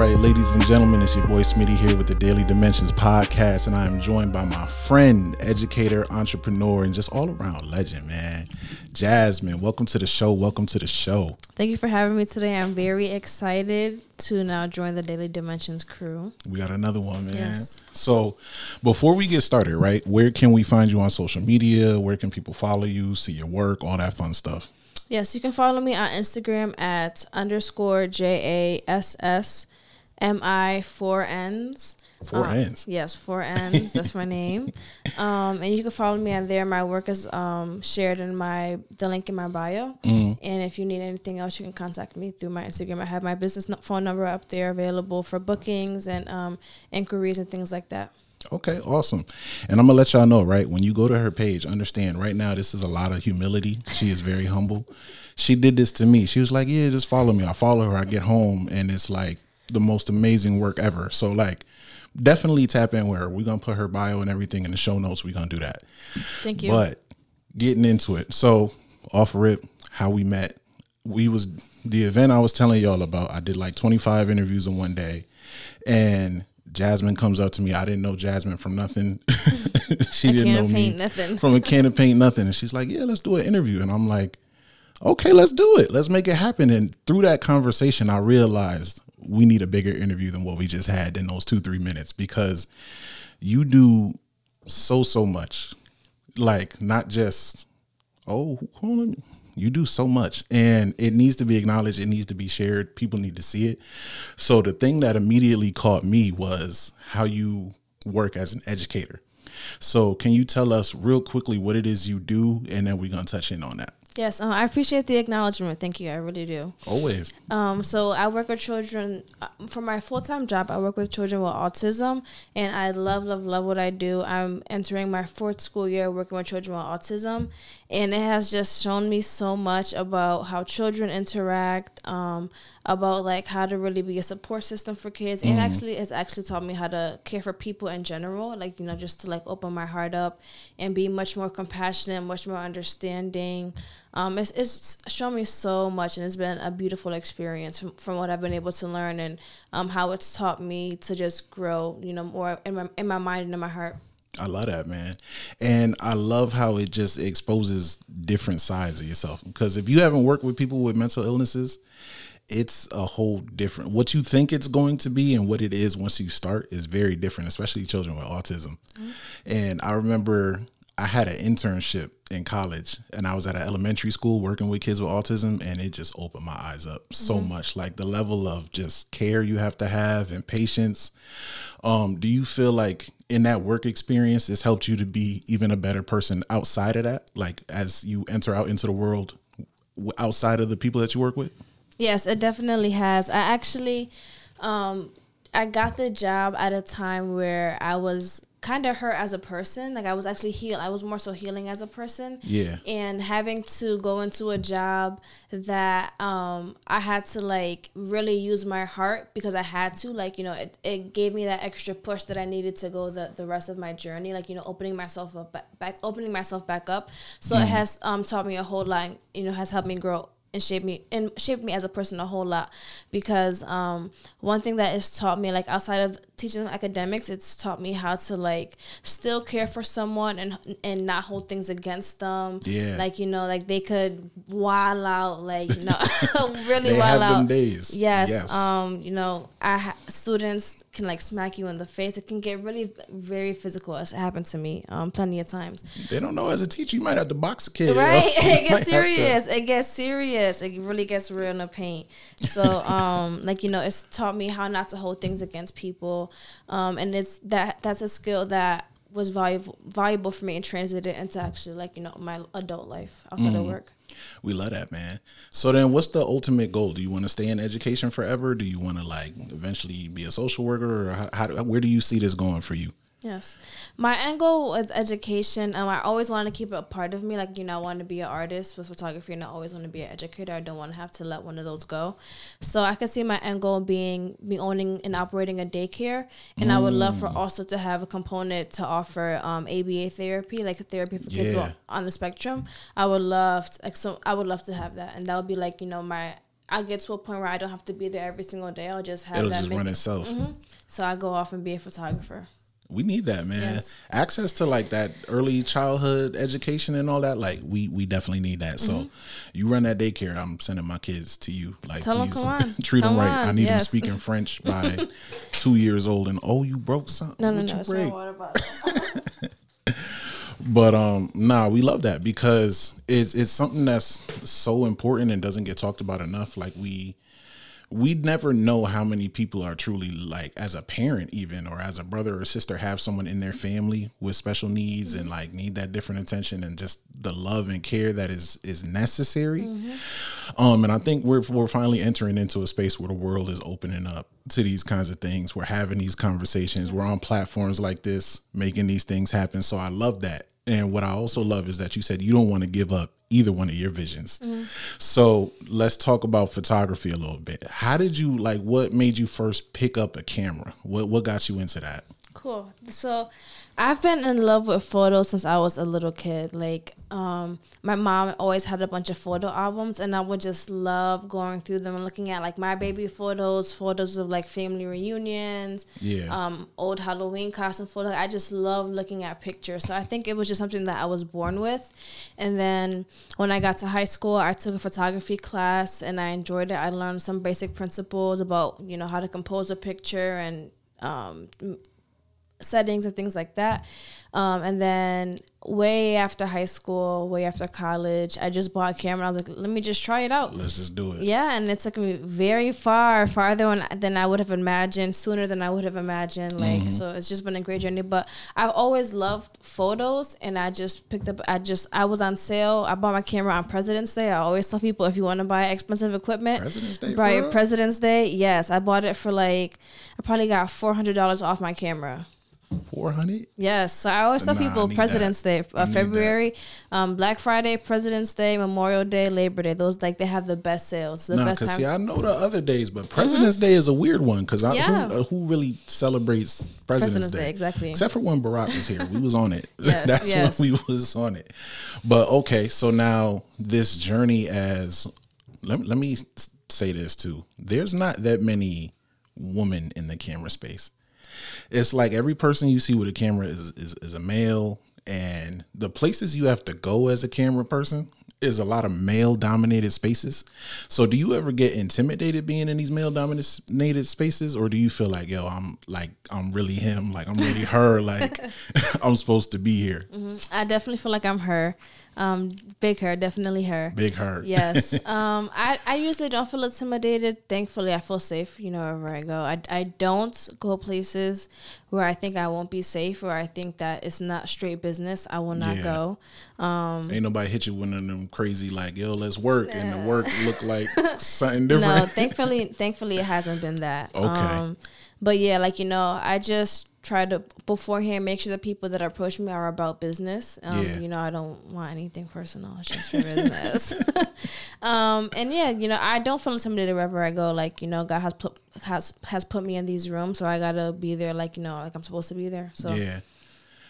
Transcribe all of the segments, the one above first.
right, ladies and gentlemen, it's your boy Smitty here with the Daily Dimensions podcast, and I am joined by my friend, educator, entrepreneur, and just all around legend, man. Jasmine, welcome to the show. Welcome to the show. Thank you for having me today. I'm very excited to now join the Daily Dimensions crew. We got another one, man. Yes. So, before we get started, right, where can we find you on social media? Where can people follow you, see your work, all that fun stuff? Yes, you can follow me on Instagram at underscore J A S S M I four N's. Four um, N's. Yes, four N's. That's my name. Um, and you can follow me on there. My work is um, shared in my the link in my bio. Mm. And if you need anything else, you can contact me through my Instagram. I have my business phone number up there available for bookings and um, inquiries and things like that. Okay, awesome. And I'm gonna let y'all know, right? When you go to her page, understand right now this is a lot of humility. She is very humble. She did this to me. She was like, Yeah, just follow me. I follow her, I get home, and it's like the most amazing work ever. So like definitely tap in where. We're gonna put her bio and everything in the show notes. We're gonna do that. Thank you. But getting into it. So off rip, how we met. We was the event I was telling y'all about. I did like 25 interviews in one day. And Jasmine comes up to me. I didn't know Jasmine from nothing. she didn't know me nothing. from a can of paint nothing. And she's like, "Yeah, let's do an interview." And I'm like, "Okay, let's do it. Let's make it happen." And through that conversation, I realized we need a bigger interview than what we just had in those two three minutes because you do so so much. Like not just oh, you do so much and it needs to be acknowledged. It needs to be shared. People need to see it. So the thing that immediately caught me was how you work as an educator. So can you tell us real quickly what it is you do and then we're going to touch in on that. Yes, um, I appreciate the acknowledgement. Thank you. I really do. Always. Um, so I work with children uh, for my full time job. I work with children with autism, and I love, love, love what I do. I'm entering my fourth school year working with children with autism, and it has just shown me so much about how children interact, um, about like how to really be a support system for kids, mm. and actually it's actually taught me how to care for people in general. Like you know, just to like open my heart up and be much more compassionate, much more understanding um, it's, it's shown me so much and it's been a beautiful experience from, from what I've been able to learn and um, how it's taught me to just grow, you know, more in my, in my mind and in my heart. I love that, man. And I love how it just exposes different sides of yourself. Because if you haven't worked with people with mental illnesses, it's a whole different what you think it's going to be and what it is once you start is very different, especially children with autism. Mm-hmm. And I remember I had an internship in college and I was at an elementary school working with kids with autism and it just opened my eyes up so mm-hmm. much like the level of just care you have to have and patience um, do you feel like in that work experience it's helped you to be even a better person outside of that like as you enter out into the world outside of the people that you work with yes it definitely has i actually um, i got the job at a time where i was kind of hurt as a person. Like I was actually healed. I was more so healing as a person. Yeah. And having to go into a job that um I had to like really use my heart because I had to. Like, you know, it, it gave me that extra push that I needed to go the, the rest of my journey. Like, you know, opening myself up back, back opening myself back up. So mm. it has um taught me a whole lot, you know, has helped me grow and shaped me and shaped me as a person a whole lot. Because um, one thing that it's taught me like outside of teaching academics it's taught me how to like still care for someone and and not hold things against them. Yeah. Like you know like they could wild out like you know really wild out. days. Yes, yes. um you know I ha- students can like smack you in the face. It can get really very physical as it happened to me um plenty of times. They don't know as a teacher you might have to box a kid right? it gets serious. It gets serious it really gets real in the paint so um like you know it's taught me how not to hold things against people um, and it's that that's a skill that was valuable valuable for me and translated into actually like you know my adult life outside mm. of work. We love that, man. So then, what's the ultimate goal? Do you want to stay in education forever? Do you want to like eventually be a social worker, or how, how, where do you see this going for you? Yes. My end goal was education. Um, I always wanted to keep it a part of me. Like, you know, I want to be an artist with photography and I always want to be an educator. I don't want to have to let one of those go. So I could see my end goal being me owning and operating a daycare. And mm. I would love for mm. also to have a component to offer um, ABA therapy, like a therapy for kids yeah. on the spectrum. I would love to, like, so I would love to have that. And that would be like, you know, my I get to a point where I don't have to be there every single day. I'll just have It'll that. just make- run itself. so I go off and be a photographer. We need that, man. Yes. Access to like that early childhood education and all that. Like we we definitely need that. So you run that daycare. I'm sending my kids to you. Like Mm-hmm. Tell 'em, please come treat them right. I on, need them speaking French by two years old. And oh, you broke something. No, no, What no. It's break? water bottle. But um, nah, we love that because it's it's something that's so important and doesn't get talked about enough. Like we we never know how many people are truly like as a parent even or as a brother or sister have someone in their family with special needs and like need that different attention and just the love and care that is is necessary. Um and i think we're we're finally entering into a space where the world is opening up to these kinds of things. We're having these conversations. We're on platforms like this making these things happen. So i love that and what i also love is that you said you don't want to give up either one of your visions mm-hmm. so let's talk about photography a little bit. How did you like? What made you first pick up a camera? What what got you into that? Cool. So, I've been in love with photos since I was a little kid. Like, um, my mom always had a bunch of photo albums, and I would just love going through them and looking at like my baby photos, photos of like family reunions, Yeah. um, old Halloween costume photos. I just love looking at pictures. So I think it was just something that I was born with. And then when I got to high school, I took a photography class, and I enjoyed it. I learned some basic principles about you know how to compose a picture and um, settings and things like that. Um, and then way after high school, way after college, I just bought a camera. I was like, let me just try it out. Let's just do it. Yeah, and it took me very far, farther than- than I would have imagined, sooner than I would have imagined. Like, so it's just been a great journey. But I've always loved photos, and I just picked up. I just I was on sale. I bought my camera on President's Day. I always tell people if you want to buy expensive equipment, President's Day, buy? President's Day. Yes, I bought it for like I probably got four hundred dollars off my camera. Four hundred. Yes, so I always tell Nah, people President's Day, uh, February, um, Black Friday, President's Day, Memorial Day, Labor Day. Those like they have the best sales. The Nah, best cause time. see, I know the other days, but President's Day is a weird one. Cause I, Yeah. who, uh, who really celebrates President's, President's Day? Day, exactly. Except for when Barack was here, we was on it. Yes, That's yes. when we was on it. But okay, so now this journey as let, let me say this too. There's not that many women in the camera space. It's like every person you see with a camera is, is is a male, and the places you have to go as a camera person is a lot of male dominated spaces. So do you ever get intimidated being in these male dominated spaces or do you feel like yo I'm like I'm really him like I'm really her like I'm supposed to be here. Mm-hmm. I definitely feel like I'm her. Um, big her, definitely her. Big her. Yes. um, I, I usually don't feel intimidated. Thankfully, I feel safe, you know, wherever I go. I, I don't go places where I think I won't be safe or I think that it's not straight business. I will not Yeah. go. Ain't nobody hit you with one of them crazy like yo let's work and the work look like something different. No, thankfully, thankfully it hasn't been that. Okay. Um, but yeah, like you know, I just try to beforehand make sure the people that approach me are about business. Um, Yeah. You know, I don't want anything personal. It's just for business. um, and yeah, you know, I don't feel intimidated wherever I go. Like you know, God has put has has put me in these rooms, so I gotta be there. Like you know, like I'm supposed to be there. So Yeah.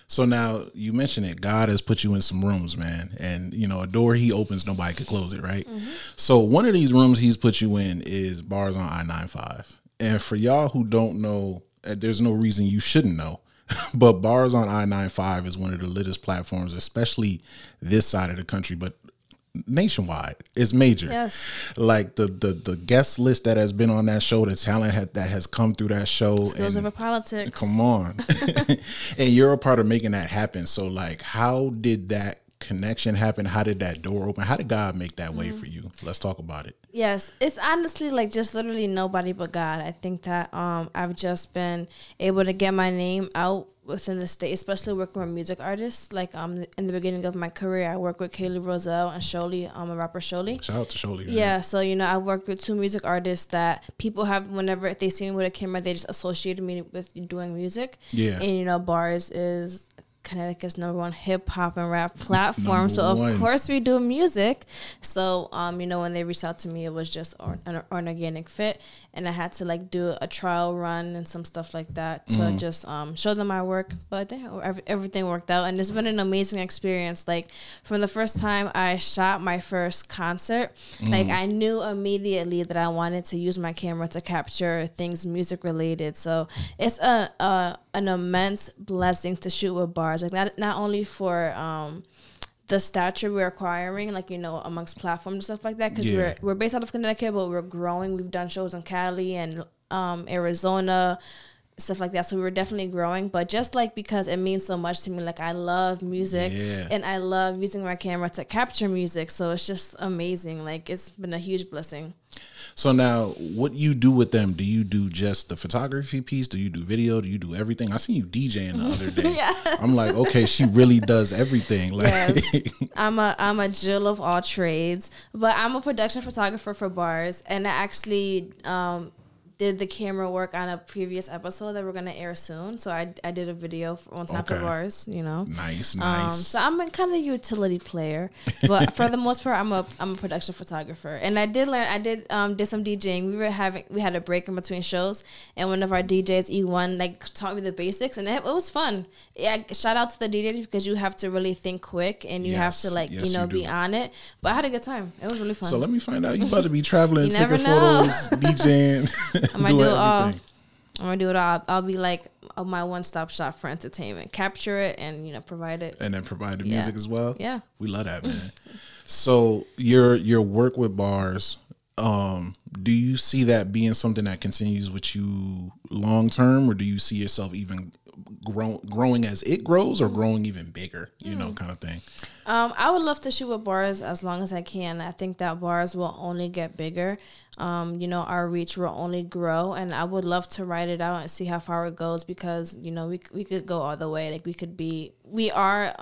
So now you mentioned it. God has put you in some rooms, man, and you know a door He opens, nobody could close it, right? So one of these rooms He's put you in is bars on I nine five, and for y'all who don't know, Uh, there's no reason you shouldn't know, but bars on I 95 is one of the littest platforms, especially this side of the country, but nationwide. It's major. Yes. Like the the the guest list that has been on that show, the talent had, that has come through that show, Skills and- over politics. Come on. and you're a part of making that happen. So like how did that connection happen? How did that door open? How did God make that way for you? Let's talk about it. Yes, it's honestly like just literally nobody but God. I think that um I've just been able to get my name out within the state, especially working with music artists. Like um in the beginning of my career, I worked with Kaylee Roselle and Sholey, um a rapper Sholey. Shout out to man. Yeah, so you know, I worked with two music artists that people have whenever they see me with a camera, they just associated me with doing music. Yeah. And you know, bars is Connecticut's number one hip hop and rap platform. so of course we do music. So um, you know, when they reached out to me, it was just or, an, an organic fit, and I had to like do a trial run and some stuff like that to Mm. just um, show them my work. But everything worked out, and it's been an amazing experience. Like from the first time I shot my first concert, like Mm. I knew immediately that I wanted to use my camera to capture things music related. So it's a, a an immense blessing to shoot with bars. Like not not only for um the stature we're acquiring, like you know, amongst platforms and stuff like that, because Yeah. we're we're based out of Connecticut, but we're growing. We've done shows in Cali and um, Arizona, stuff like that. So we were definitely growing. But just like because it means so much to me, like I love music Yeah. and I love using my camera to capture music. So it's just amazing. Like it's been a huge blessing. So now, what you do with them? Do you do just the photography piece? Do you do video? Do you do everything? I seen you DJing the other day. I'm like, okay, she really does everything. Like, Yes. I'm a I'm a jill of all trades, but I'm a production photographer for bars, and I actually um, did the camera work on a previous episode that we're gonna air soon. So I, I did a video for, on top of Okay. bars, you know. nice, Um, nice. so I'm a kind of utility player, but for the most part, I'm a I'm a production photographer, and I did learn. I did um did some DJing. We were having we had a break in between shows, and one of our DJs E1 like taught me the basics, and it, it was fun. Yeah, shout out to the DJs because you have to really think quick, and you have to like yes, you know you be on it. But I had a good time. It was really fun. so let me find out. You about to be traveling, taking know. photos, DJing, I might doing do it all. I'm gonna do it all. I'll be like my one stop shop for entertainment. Capture it and you know provide it. and then provide the Yeah. music as well. Yeah. we love that, man. so your your work with bars, um, do you see that being something that continues with you long term, or do you see yourself even grow, growing as it grows, or growing even bigger? You Hmm. know, kind of thing. Um, I would love to shoot with bars as long as I can. I think that bars will only get bigger. Um, you know, our reach will only grow, and I would love to write it out and see how far it goes because you know we we could go all the way. Like we could be, we are.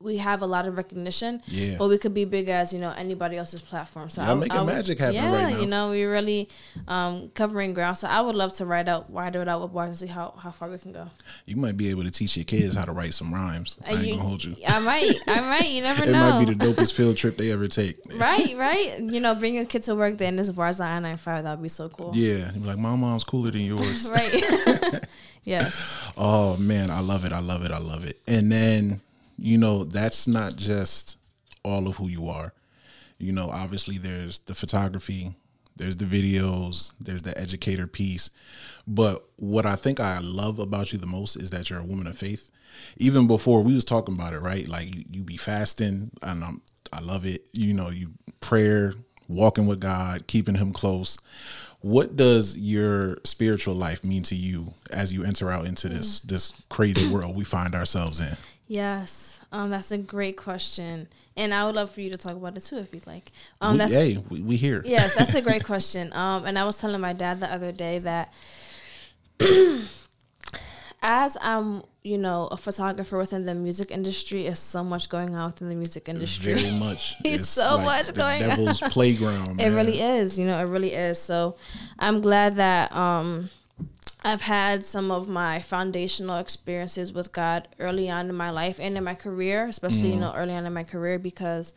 We have a lot of recognition, Yeah. but we could be big as you know anybody else's platform. So Y'all I- making I would- magic happen yeah, right now. you know we're really um, covering ground. So I would love to write out, write it out with bars and see how, how far we can go. You might be able to teach your kids how to write some rhymes. I ain't You- gonna hold you. I might, I might. You never It know. It might be the dopest field trip they ever take. right, right. You know, bring your kid to work then this bars on I nine five. That'd be so cool. Yeah, you'd be like my mom's cooler than yours. Right. yes. Oh man, I love it. I love it. I love it. And then, you know, that's not just all of who you are. You know, obviously there's the photography, there's the videos, there's the educator piece. But what I think I love about you the most is that you're a woman of faith. Even before we was talking about it, right? Like you, you be fasting and um, I love it. You know, you prayer, walking with God, keeping him close. What does your spiritual life mean to you as you enter out into this this crazy world we find ourselves in? Yes. Um, that's a great question, and I would love for you to talk about it too if you'd like. Um, we, that's hey, we, we here. yes, that's a great question. Um, and I was telling my dad the other day that as I'm, you know, a photographer within the music industry, is so much going on within the music industry. Very much. It's so much the going on. devil's playground. It really is, you know, it really is. So I'm glad that um I've had some of my foundational experiences with God early on in my life and in my career, especially, Mm. you know, early on in my career because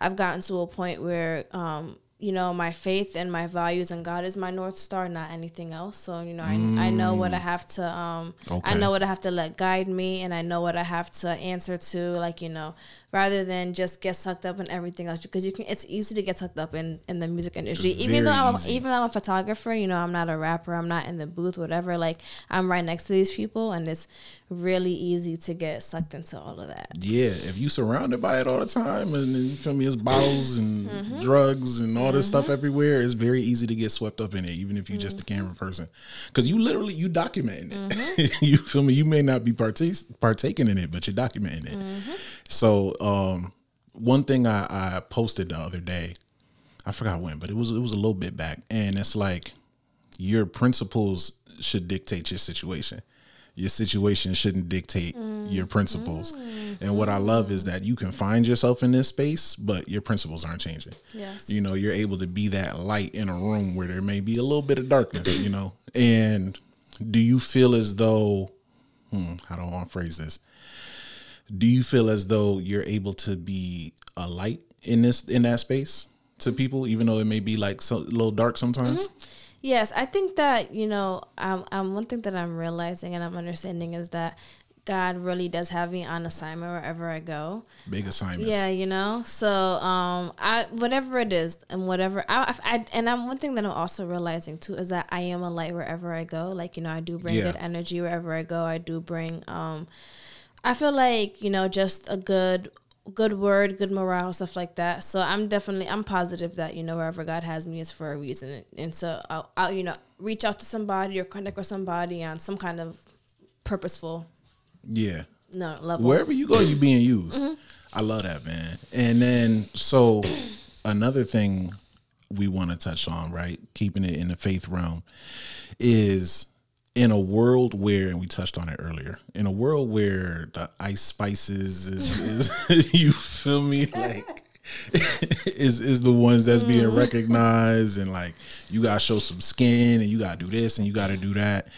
I've gotten to a point where um you know my faith and my values and God is my north star, not anything else. So you know, I, I know what I have to um I Mm. Know what I have to let guide me, and I know what I have to answer to. Like you know, rather than just get sucked up in everything else, because you can. It's easy to get sucked up in in the music industry. even though I'm easy. even though I'm a photographer, you know, I'm not a rapper. I'm not in the booth, whatever. Like I'm right next to these people, and it's really easy to get sucked into all of that. Yeah, if you're surrounded by it all the time, and you feel me, it's bottles and Mm-hmm. drugs and all this stuff everywhere, it's very easy to get swept up in it, even if you're just a Mm-hmm. camera person, because you literally you documenting it. you feel me? You may not be partic- partaking in it, but you're documenting it. Mm-hmm. So, um, one thing I, I posted the other day, I forgot when, but it was it was a little bit back, and it's like your principles should dictate your situation. Your situation shouldn't dictate your principles. And what I love is that you can find yourself in this space, but your principles aren't changing. Yes. You know, you're able to be that light in a room where there may be a little bit of darkness, you know. And do you feel as though, hmm, how do I want to phrase this? Do you feel as though you're able to be a light in this in that space to people, even though it may be like so, a little dark sometimes? Mm-hmm. Yes, I think that you know, um, um, one thing that I'm realizing and I'm understanding is that God really does have me on assignment wherever I go. Big assignments. Yeah, you know. So, um, I whatever it is, and whatever I, I, and I'm one thing that I'm also realizing too is that I am a light wherever I go. Like you know, I do bring Yeah. good energy wherever I go. I do bring. Um, I feel like you know, just a good, good word, good morale, stuff like that. So I'm definitely, I'm positive that you know wherever God has me is for a reason, and so I'll, I'll you know reach out to somebody or connect with somebody on some kind of purposeful Yeah. no level. Wherever you go, you being used. Mm-hmm. I love that, man. And then so another thing we want to touch on, right? Keeping it in the faith realm is in a world where and we touched on it earlier, in a world where the ice spices is, is you feel me? Like is is the ones that's being mm-hmm. recognized and like you gotta show some skin and you gotta do this and you gotta do that.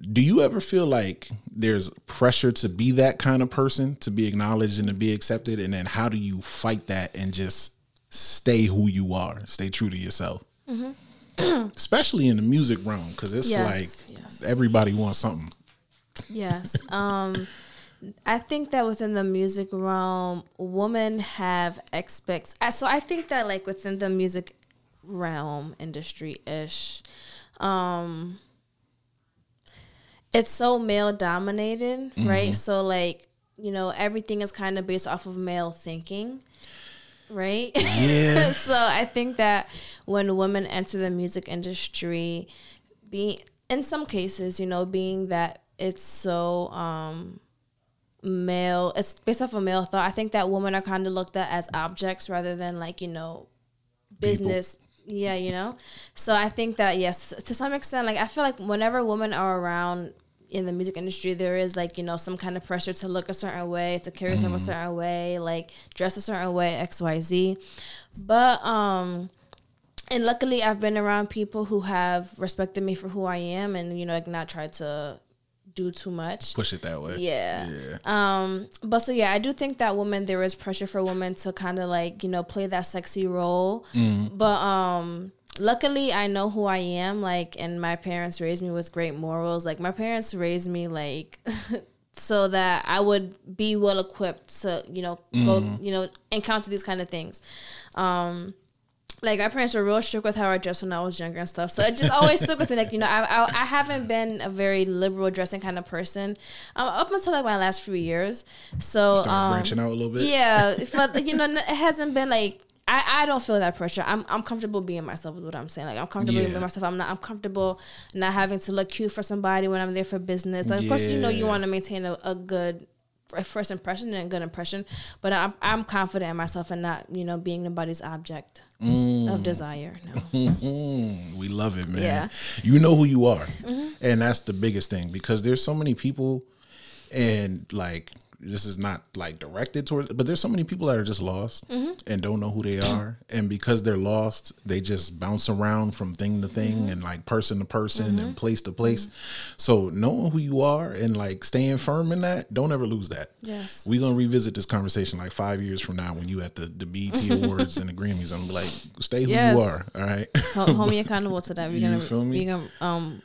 Do you ever feel like there's pressure to be that kind of person to be acknowledged and to be accepted? And then how do you fight that and just stay who you are stay true to yourself mm-hmm. especially in the music realm because it's Yes, like yes. everybody wants something Yes. Um I think that within the music realm, women have expects. So I think that like within the music realm industry ish, um, it's so male dominated, right? So like you know everything is kind of based off of male thinking, right? Yeah. so I think that when women enter the music industry, being in some cases, you know, being that it's so um male it's based off of male thought. I think that women are kind of looked at as objects rather than like, you know, business yeah, you know. So I think that yes, to some extent, like I feel like whenever women are around in the music industry, there is like you know some kind of pressure to look a certain way, to carry yourself a certain way, like dress a certain way, X, Y, Z. But um, and luckily I've been around people who have respected me for who I am, and you know, like not tried to do too much. push it that way Yeah. yeah Um, but so yeah, I do think that women there is pressure for women to kind of like you know play that sexy role. But um, luckily I know who I am. Like, and my parents raised me with great morals. Like my parents raised me like. So that I would be well equipped to, you know, go, you know, encounter these kind of things. Um, like my parents were real strict with how I dressed when I was younger and stuff. So it just always stuck with me. Like you know, I, I I haven't been a very liberal dressing kind of person um, up until like my last few years. So um, branching out a little bit yeah, but you know, it hasn't been like. I, I don't feel that pressure. I'm I'm comfortable being myself is what I'm saying. Like I'm comfortable Yeah. being myself. I'm not I'm comfortable not having to look cute for somebody when I'm there for business. Like, Of course, you know you want to maintain a, a good first impression and a good impression, but I'm I'm confident in myself and not you know being nobody's object of desire. No. Mm, we love it, man. Yeah. Mm-hmm. You know who you are. And that's the biggest thing because there's so many people and like this is not like directed towards but there's so many people that are just lost Mm-hmm. and don't know who they are and because they're lost they just bounce around from thing to thing Mm-hmm. and like person to person and place to place so knowing who you are and like staying firm in that don't ever lose that Yes. we're gonna revisit this conversation like five years from now when you at the, the BET Awards and the Grammys. I'm like, stay who Yes. you are. All right. Hold, hold me accountable to that. We're You gonna feel me? we're gonna um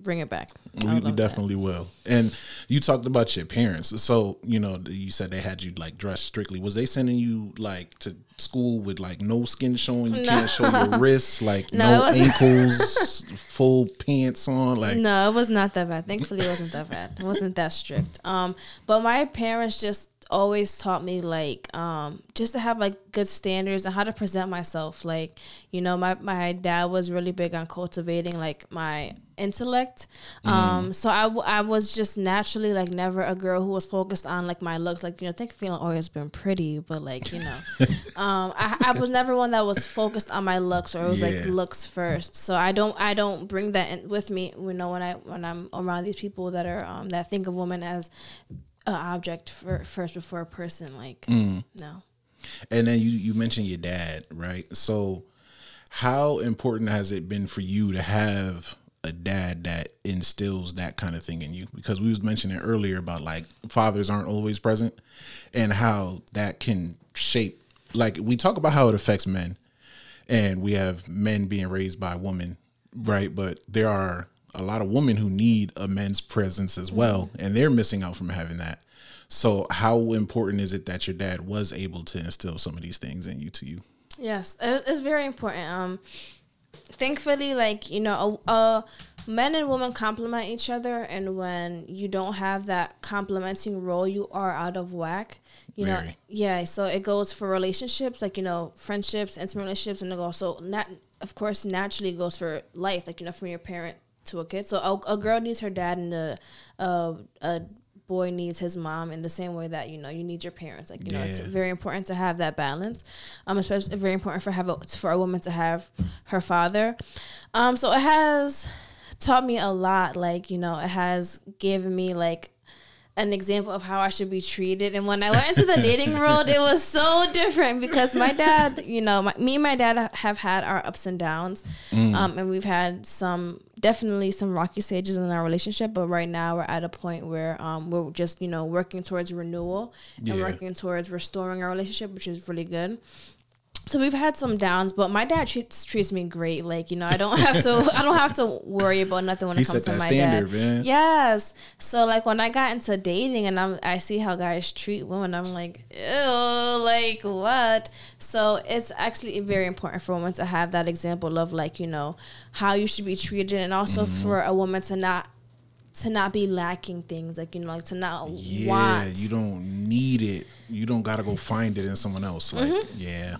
bring it back. We, we love that. definitely will. And you talked about your parents. So, you know, you said they had you like dressed strictly. Was they sending you like to school with like no skin showing? You can't show your wrists, like No, no, ankles, full pants on. Like, No, it was not that bad. Thankfully, it wasn't that bad. It wasn't that strict. Um, but my parents just always taught me like um just to have like good standards and how to present myself. Like you know, my my dad was really big on cultivating like my intellect. Um, so I, w- I was just naturally like never a girl who was focused on like my looks. Like you know, think feeling always been pretty, but like you know, um, I, I was never one that was focused on my looks or it was Yeah. like looks first. So I don't I don't bring that in with me. You know, when I when I'm around these people that are um, that think of women as an object for, first before a person. Like mm. no. and then you you mentioned your dad, right? So, how important has it been for you to have a dad that instills that kind of thing in you because we was mentioning earlier about like fathers aren't always present and how that can shape like we talk about how it affects men and we have men being raised by women right but there are a lot of women who need a men's presence as well and they're missing out from having that so how important is it that your dad was able to instill some of these things in you to you Yes, it's very important. Um, thankfully, like you know, a, a men and women complement each other, and when you don't have that complementing role, you are out of whack. You know, yeah. So it goes for relationships, like you know, friendships, intimate relationships, and it also nat- of course naturally goes for life, like you know, from your parent to a kid. So a, a girl needs her dad, and a, a a boy needs his mom in the same way that you know you need your parents. Like you know, it's very important to have that balance. Um, especially very important for have a, for a woman to have her father. Um, so it has taught me a lot. Like you know, it has given me like an example of how I should be treated. And when I went into the dating world, it was so different because my dad, you know, my, me and my dad have had our ups and downs, um, and we've had some definitely some rocky stages in our relationship. But right now, we're at a point where um, we're just you know working towards renewal and Yeah. working towards restoring our relationship, which is really good. So we've had some downs, but my dad treats treats me great. Like you know, I don't have to I don't have to worry about nothing when He it comes to my standard, dad. man. Yes. So like when I got into dating and I'm I see how guys treat women, I'm like, ew, like what? So it's actually very important for women to have that example of like you know how you should be treated, and also Mm-hmm. for a woman to not to not be lacking things like you know like to not Yeah, want. you don't need it. You don't got to go find it in someone else. Like, Mm-hmm. yeah.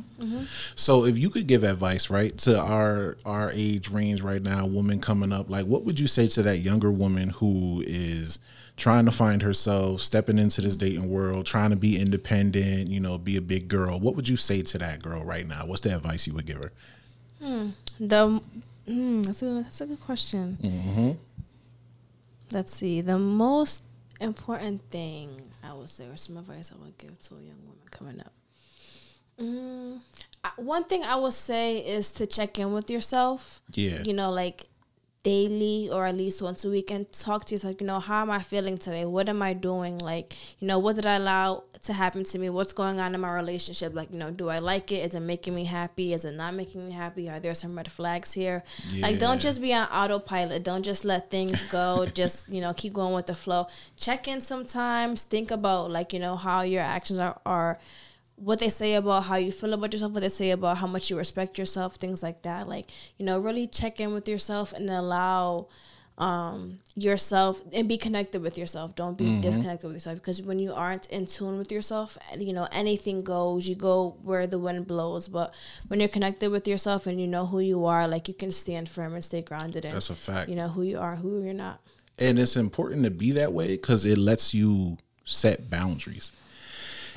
So, if you could give advice, right, to our our age range right now, woman coming up, like, what would you say to that younger woman who is trying to find herself, stepping into this dating world, trying to be independent, you know, be a big girl? What would you say to that girl right now? What's the advice you would give her? The mm, that's a that's a good question. Mm-hmm. Let's see. The most important thing I would say, or some advice I would give to a young woman coming up. Mm, I- one thing I would say is to check in with yourself. Yeah. You know, like daily or at least once a week and talk to yourself, you know, how am I feeling today? What am I doing? Like, you know, what did I allow to happen to me? What's going on in my relationship? Like, you know, do I like it? Is it making me happy? Is it not making me happy? Are there some red flags here? Like, don't just be on autopilot. Don't just let things go. just, you know, keep going with the flow. Check in sometimes. Think about, like, you know, how your actions are, are what they say about how you feel about yourself, what they say about how much you respect yourself, things like that. Like, you know, really check in with yourself and allow um yourself and be connected with yourself. Don't be disconnected with yourself because when you aren't in tune with yourself you know anything goes you go where the wind blows. But when you're connected with yourself and you know who you are like you can stand firm and stay grounded and That's a fact. you know who you are who you're not. And it's important to be that way because it lets you set boundaries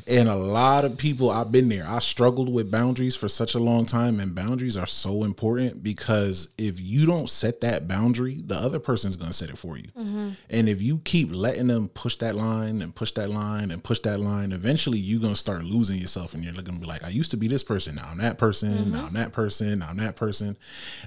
and a lot of people i've been there. I struggled with boundaries for such a long time and boundaries are so important because if you don't set that boundary the other person's going to set it for you. Mm-hmm. And if you keep letting them push that line and push that line and push that line eventually you're going to start losing yourself and you're going to be like i used to be this person now i'm that person now mm-hmm. i'm that person now i'm that person.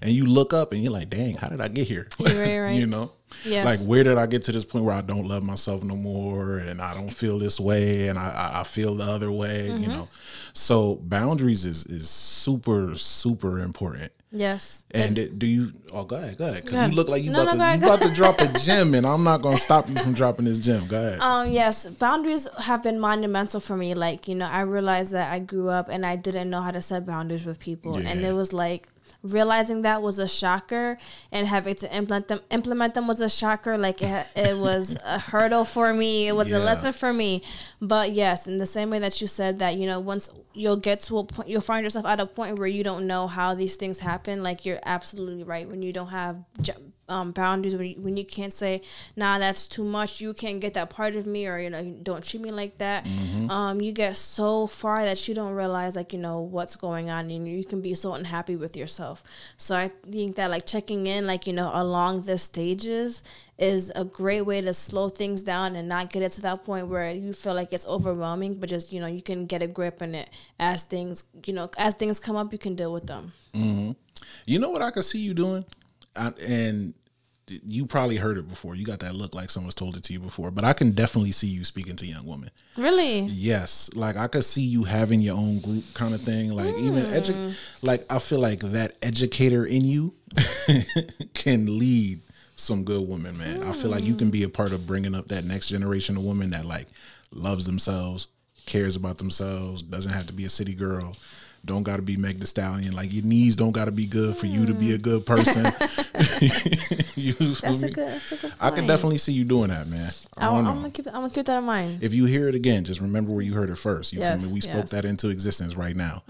And you look up and you're like dang how did i get here? Right, right. you know Yes. like where did I get to this point where I don't love myself no more and I don't feel this way and I, I, feel the other way, Mm-hmm. you know. So boundaries is is super, super important. yes And it, do you oh go ahead, go ahead. Cause you look like you No, about no, to go you ahead, about to drop a gem and I'm not gonna stop you from dropping this gem. Go ahead. Um, yes, boundaries have been monumental for me. Like, you know, I realized that I grew up and I didn't know how to set boundaries with people. And it was like realizing that was a shocker and having to implement them implement them was a shocker. Like it, it was a hurdle for me. It was a lesson for me. But yes in the same way that you said that you know once you'll get to a point you'll find yourself at a point where you don't know how these things happen. Like you're absolutely right when you don't have um, boundaries when you, when you can't say nah that's too much. You can't get that part of me or you know you don't treat me like that. Um, you get so far that you don't realize like you know what's going on and you can be so unhappy with yourself. So i think that like checking in like you know along the stages is a great way to slow things down and not get it to that point where you feel like it's overwhelming but just you know you can get a grip in it as things you know as things come up you can deal with them. You know what I could see you doing, I, and you probably heard it before. You got that look like someone's told it to you before, but I can definitely see you speaking to young women. Really? Yes, like I could see you having your own group kind of thing. Like even hmm. edu- like I feel like that educator in you can lead some good women, man. I feel like you can be a part of bringing up that next generation of women that like loves themselves, cares about themselves, doesn't have to be a city girl. Don't got to be Meg Thee Stallion. Like your knees don't got to be good for you to be a good person. you That's a good. That's a good. Point. I can definitely see you doing that, man. I I'm, I'm gonna keep. I'm gonna keep that in mind. If you hear it again, just remember where you heard it first. You Yes, feel me? We spoke yes. Mm-hmm. that into existence right now.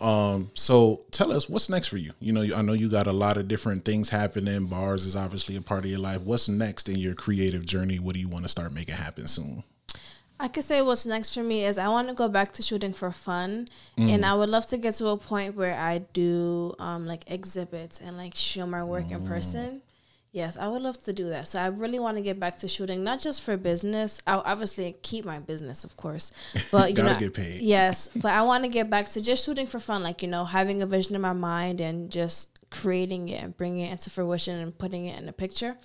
Um, so tell us what's next for you. You know, I know you got a lot of different things happening. Bars is obviously a part of your life. What's next in your creative journey? What do you want to start making happen soon? I could say what's next for me is I want to go back to shooting for fun, Mm. and I would love to get to a point where I do um, like exhibits and like show my work Mm. in person. Yes, I would love to do that. So I really want to get back to shooting, not just for business. I'll obviously keep my business, of course, but you Gotta know, get paid. Yes, but I want to get back to just shooting for fun, like you know, having a vision in my mind and just creating it and bringing it into fruition and putting it in a picture.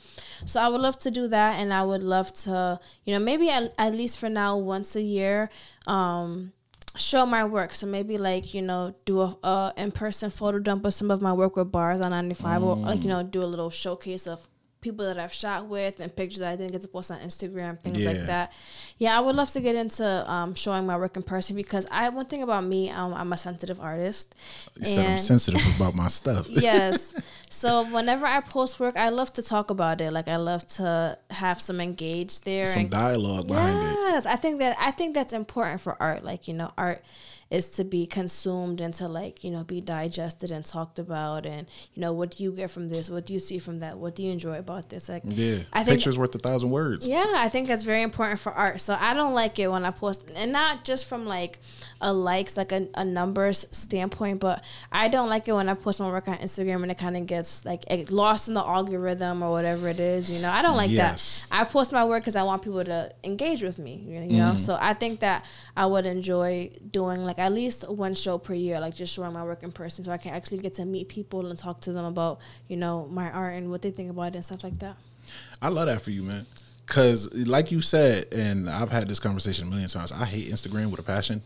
So I would love to do that, and I would love to, you know, maybe at, at least for now, once a year, um, show my work. So maybe like you know, do a, a in person photo dump of some of my work with bars on ninety five, or like you know, do a little showcase of people that I've shot with and pictures that I didn't get to post on Instagram, things Yeah. like that. Yeah, I would love to get into um, showing my work in person because I one thing about me, um, I'm a sensitive artist. You said I'm sensitive about my stuff. yes. So whenever I post work, I love to talk about it. Like I love to have some engage there. Some and- dialogue behind it. yes, I think that I think that's important for art. Like you know, art is to be consumed and to like you know be digested and talked about. And you know, what do you get from this? What do you see from that? What do you enjoy about this? Like Yeah. I think Pictures worth a thousand words. yeah, I think that's very important for art. So I don't like it when I post, and not just from like a likes, like a, a numbers standpoint, but I don't like it when I post my work on Instagram and it kind of gets like lost in the algorithm or whatever it is. You know, I don't like Yes. that. I post my work because I want people to engage with me. You know, you know? so I think that I would enjoy doing like at least one show per year, like just showing my work in person, so I can actually get to meet people and talk to them about you know my art and what they think about it and stuff like that. I love that for you, man. Cause like you said, and I've had this conversation a million times. I hate Instagram with a passion,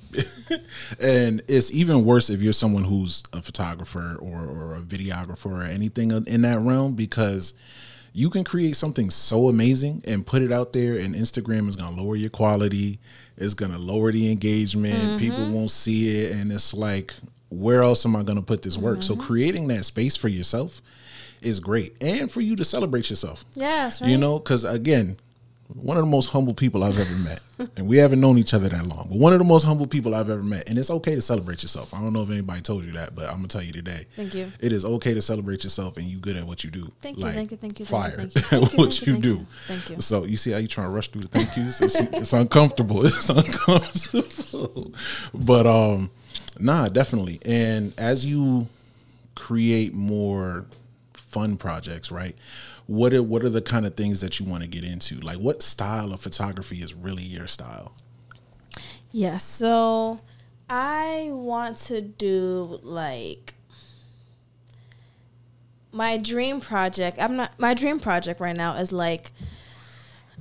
and it's even worse if you're someone who's a photographer or, or a videographer or anything in that realm because you can create something so amazing and put it out there, and Instagram is gonna lower your quality. It's gonna lower the engagement. People mm-hmm. won't see it, and it's like, where else am I gonna put this work? So mm-hmm. creating that space for yourself is great, and for you to celebrate yourself. Yes, right. You know, because again, one of the most humble people I've ever met, and we haven't known each other that long, but one of the most humble people I've ever met. And it's okay to celebrate yourself. I don't know if anybody told you that, but I'm gonna tell you today. Thank you. It is okay to celebrate yourself, and you good at what you do. Thank you, Like, thank you, thank you, Fire thank you, thank you, at what thank you, you do. you, thank you. So you see how you trying to rush through the thank yous? It's, it's uncomfortable. It's uncomfortable. But um, nah, definitely. And as you create more fun projects, right? What are what are the kind of things that you want to get into? Like what style of photography is really your style? Yes. So I want to do like my dream project. I'm not my dream project right now is like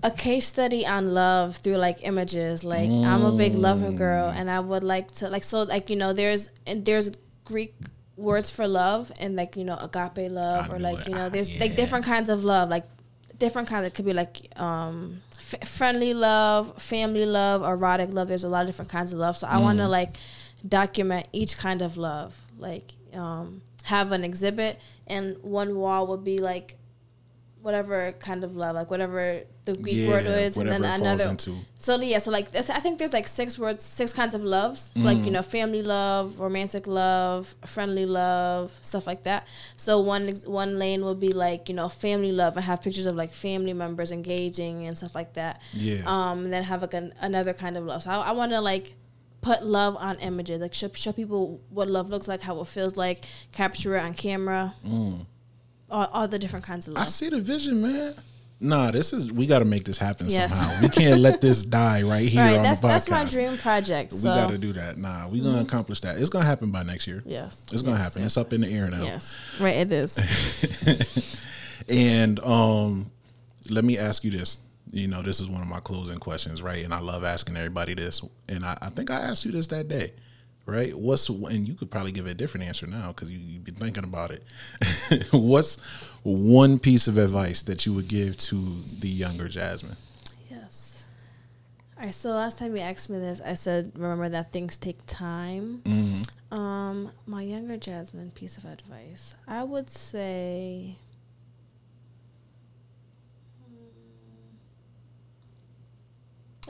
a case study on love through like images. Like I'm a big lover girl mm. and I would like to like so like you know there's and there's Greek words for love and like you know agape love I or like you know Ah, there's yeah. like different kinds of love like different kinds. It could be like um f- friendly love family love erotic love. There's a lot of different kinds of love. So i want Mm. to like document each kind of love. Like um have an exhibit and one wall would be like whatever kind of love like whatever the greek word Yeah, is and then whatever it falls another into. so yeah, so like that's, I think there's like six words, six kinds of loves. So like Mm. you know, family love, romantic love, friendly love, stuff like that. So one one lane will be like you know family love and have pictures of like family members engaging and stuff like that. Yeah. Um, and then have like an, another kind of love. So I, I want to like put love on images, like show show people what love looks like, how it feels like, capture it on camera. All, all the different kinds of Mm. I see the vision, man. Nah, this is we got to make this happen Yes. somehow. We can't let this die right here Right, on that's the podcast. that's my dream project. We got to do that. Nah, we gonna accomplish that. It's gonna happen by next year. yes, It's gonna happen. yes. It's up in the air now. Yes, right. It is. And um, let me ask you this. You know, this is one of my closing questions, right? And I love asking everybody this. And I, I think I asked you this that day, right? What's and you could probably give a different answer now because you, you've been thinking about it. What's one piece of advice that you would give to the younger Jasmine? Yes. All right. So last time you asked me this, I said, "Remember that things take time." Mm-hmm. Um, my younger Jasmine piece of advice, I would say.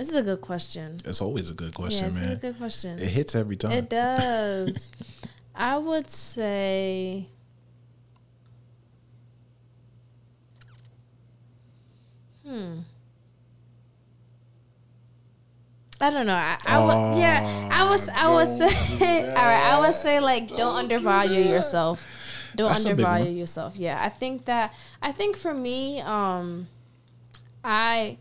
This is a good question. It's always a good question, yeah, man. It's a good question. It hits every time. It does. I would say. Hmm. I don't know. I, I would, yeah. I was. I would say. all right. I would say like don't, don't undervalue do yourself. Don't That's undervalue yourself. Yeah. I think that. I think for me, um, I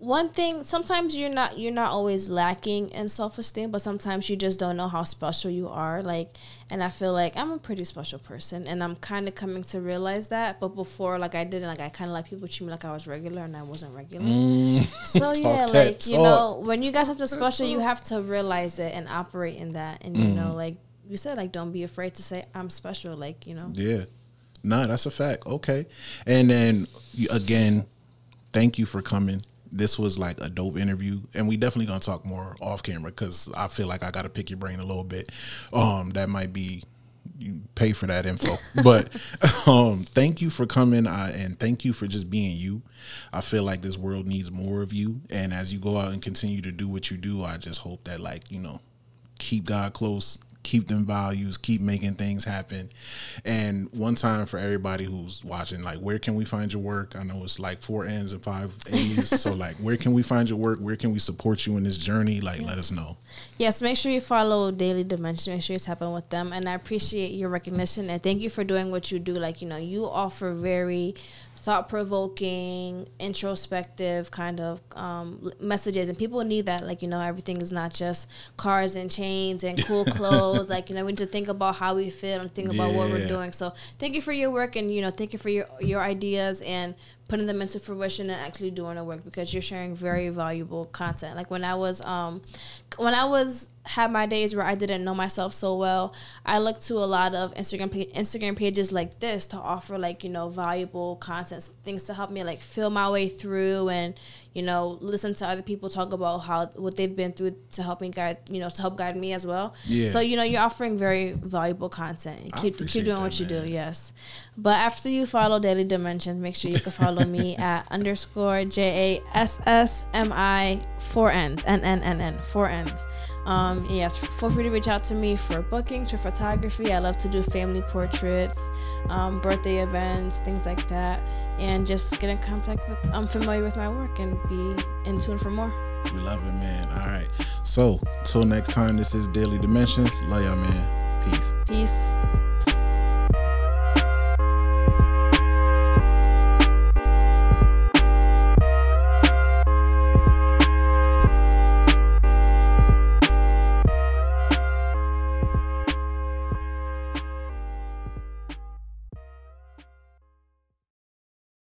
one thing sometimes you're not you're not always lacking in self-esteem but sometimes you just don't know how special you are like and i feel like i'm a pretty special person and i'm kind of coming to realize that but before like i didn't like i kind of like people treat me like i was regular and i wasn't regular. Mm, so yeah like you know when you got something special you have to realize it and operate in that and mm. you know mm. like you said like don't be afraid to say i'm special like you know? Yeah. Nah that's a fact. Okay. And then again thank you for coming this was like a dope interview. And we definitely gonna talk more off camera because i feel like i gotta pick your brain a little bit. Um that might be you pay for that info. But um thank you for coming. Uh, and thank you for just being you. I feel like this world needs more of you. And as you go out and continue to do what you do i just hope that like you know keep god close keep them values, keep making things happen. And one time for everybody who's watching, like, where can we find your work? I know it's like four N's and five A's. so, like, where can we find your work? Where can we support you in this journey? Like, yes. let us know. Yes, make sure you follow Daily Dimension. Make sure you tap in with them. And I appreciate your recognition and thank you for doing what you do. Like, you know, you offer very thought provoking, introspective kind of um, messages, and people need that. Like you know, everything is not just cars and chains and cool clothes. like you know, we need to think about how we feel and think about yeah. what we're doing. So thank you for your work, and you know, thank you for your your ideas and putting them into fruition and actually doing the work because you're sharing very valuable content. Like when I was um, when I was had my days where I didn't know myself so well, I looked to a lot of Instagram Instagram pages like this to offer like you know valuable content, things to help me like feel my way through and you know listen to other people talk about how what they've been through to help me guide you know to help guide me as well. Yeah. So you know you're offering very valuable content. Keep keep doing that, what you man. do. Yes. But after you follow Daily Dimensions, make sure you can follow me at underscore J A S S M I four N's N N N N four N's. Um, yes, feel free to reach out to me for bookings, for photography. I love to do family portraits, um, birthday events, things like that, and just get in contact with. I'm familiar with my work and be in tune for more. We love it, man. All right. So, till next time, this is Daily Dimensions. Love y'all, man. Peace. Peace.